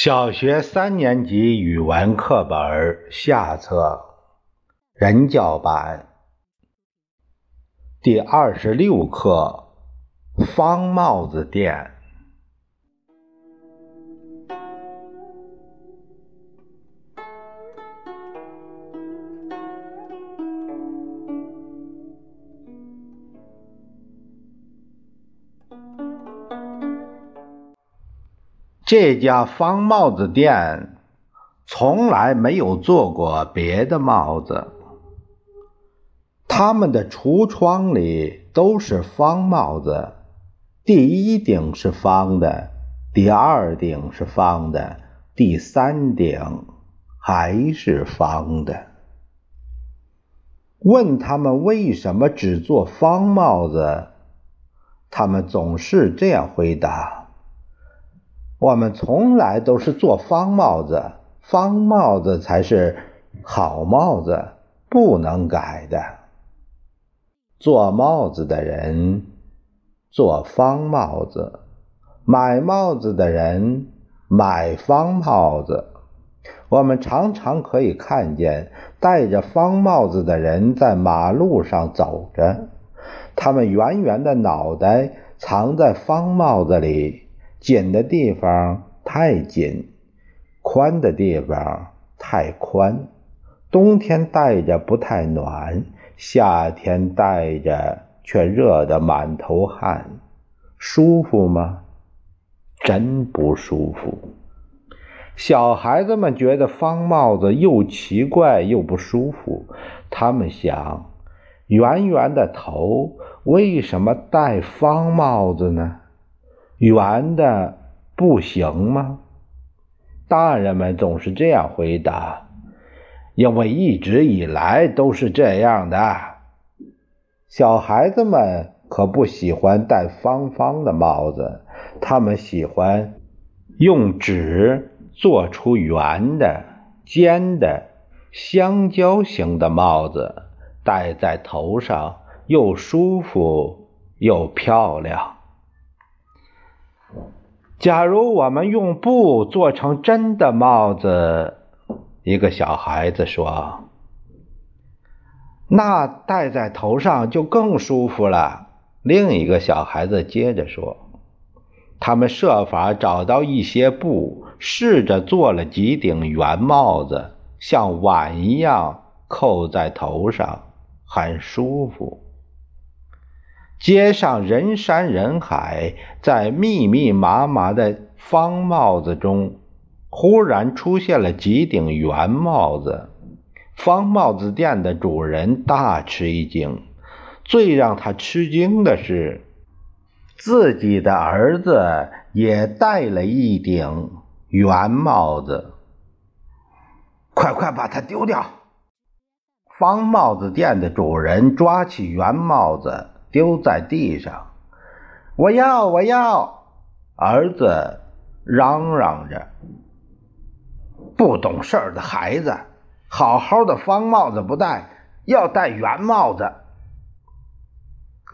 小学三年级语文课本下册人教版第二十六课《方帽子店》。这家方帽子店从来没有做过别的帽子，他们的橱窗里都是方帽子，第一顶是方的，第二顶是方的，第三顶还是方的。问他们为什么只做方帽子，他们总是这样回答。我们从来都是做方帽子，方帽子才是好帽子，不能改的。做帽子的人做方帽子，买帽子的人买方帽子。我们常常可以看见戴着方帽子的人在马路上走着，他们圆圆的脑袋藏在方帽子里。紧的地方太紧，宽的地方太宽。冬天戴着不太暖，夏天戴着却热得满头汗，舒服吗？真不舒服。小孩子们觉得方帽子又奇怪又不舒服，他们想：圆圆的头为什么戴方帽子呢？圆的不行吗？大人们总是这样回答，因为一直以来都是这样的。小孩子们可不喜欢戴方方的帽子，他们喜欢用纸做出圆的、尖的、香蕉形的帽子，戴在头上又舒服又漂亮。假如我们用布做成真的帽子，一个小孩子说：“那戴在头上就更舒服了。”另一个小孩子接着说：“他们设法找到一些布，试着做了几顶圆帽子，像碗一样扣在头上，很舒服。”街上人山人海，在密密麻麻的方帽子中，忽然出现了几顶圆帽子。方帽子店的主人大吃一惊。最让他吃惊的是，自己的儿子也戴了一顶圆帽子。快快把它丢掉！方帽子店的主人抓起圆帽子。丢在地上，我要，我要！儿子嚷嚷着：“不懂事儿的孩子，好好的方帽子不戴，要戴圆帽子。”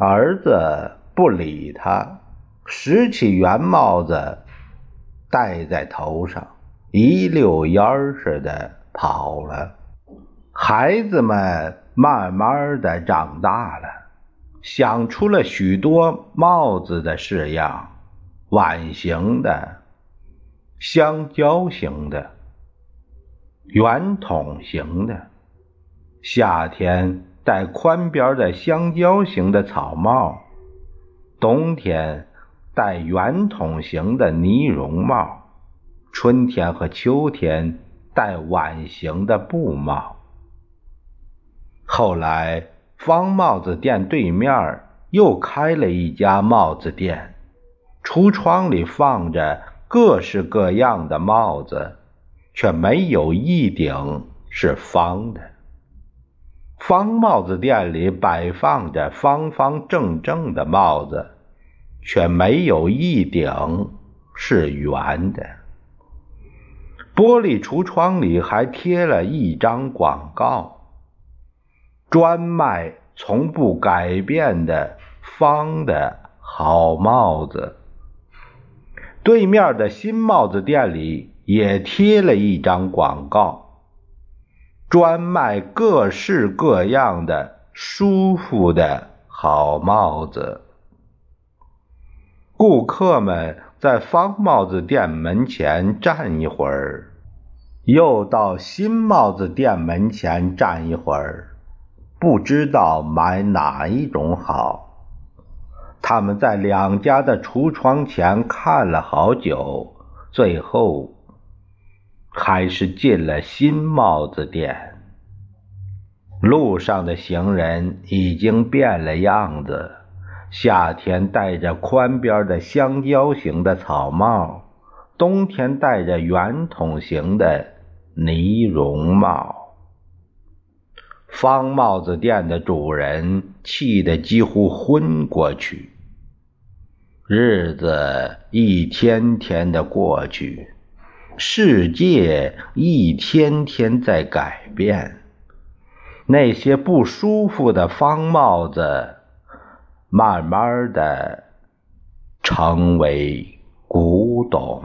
儿子不理他，拾起圆帽子戴在头上，一溜烟似的跑了。孩子们慢慢的长大了。想出了许多帽子的式样：碗形的、香蕉形的、圆筒形的。夏天戴宽边的香蕉形的草帽，冬天戴圆筒形的呢绒帽，春天和秋天戴碗形的布帽。后来。方帽子店对面又开了一家帽子店，橱窗里放着各式各样的帽子，却没有一顶是方的。方帽子店里摆放着方方正正的帽子，却没有一顶是圆的。玻璃橱窗里还贴了一张广告。专卖从不改变的方的好帽子。对面的新帽子店里也贴了一张广告，专卖各式各样的舒服的好帽子。顾客们在方帽子店门前站一会儿，又到新帽子店门前站一会儿，不知道买哪一种好。他们在两家的橱窗前看了好久，最后还是进了新帽子店。路上的行人已经变了样子。夏天戴着宽边的香蕉形的草帽，冬天戴着圆筒形的呢绒帽。方帽子店的主人气得几乎昏过去。日子一天天的过去，世界一天天在改变。那些不舒服的方帽子。慢慢的成为古董。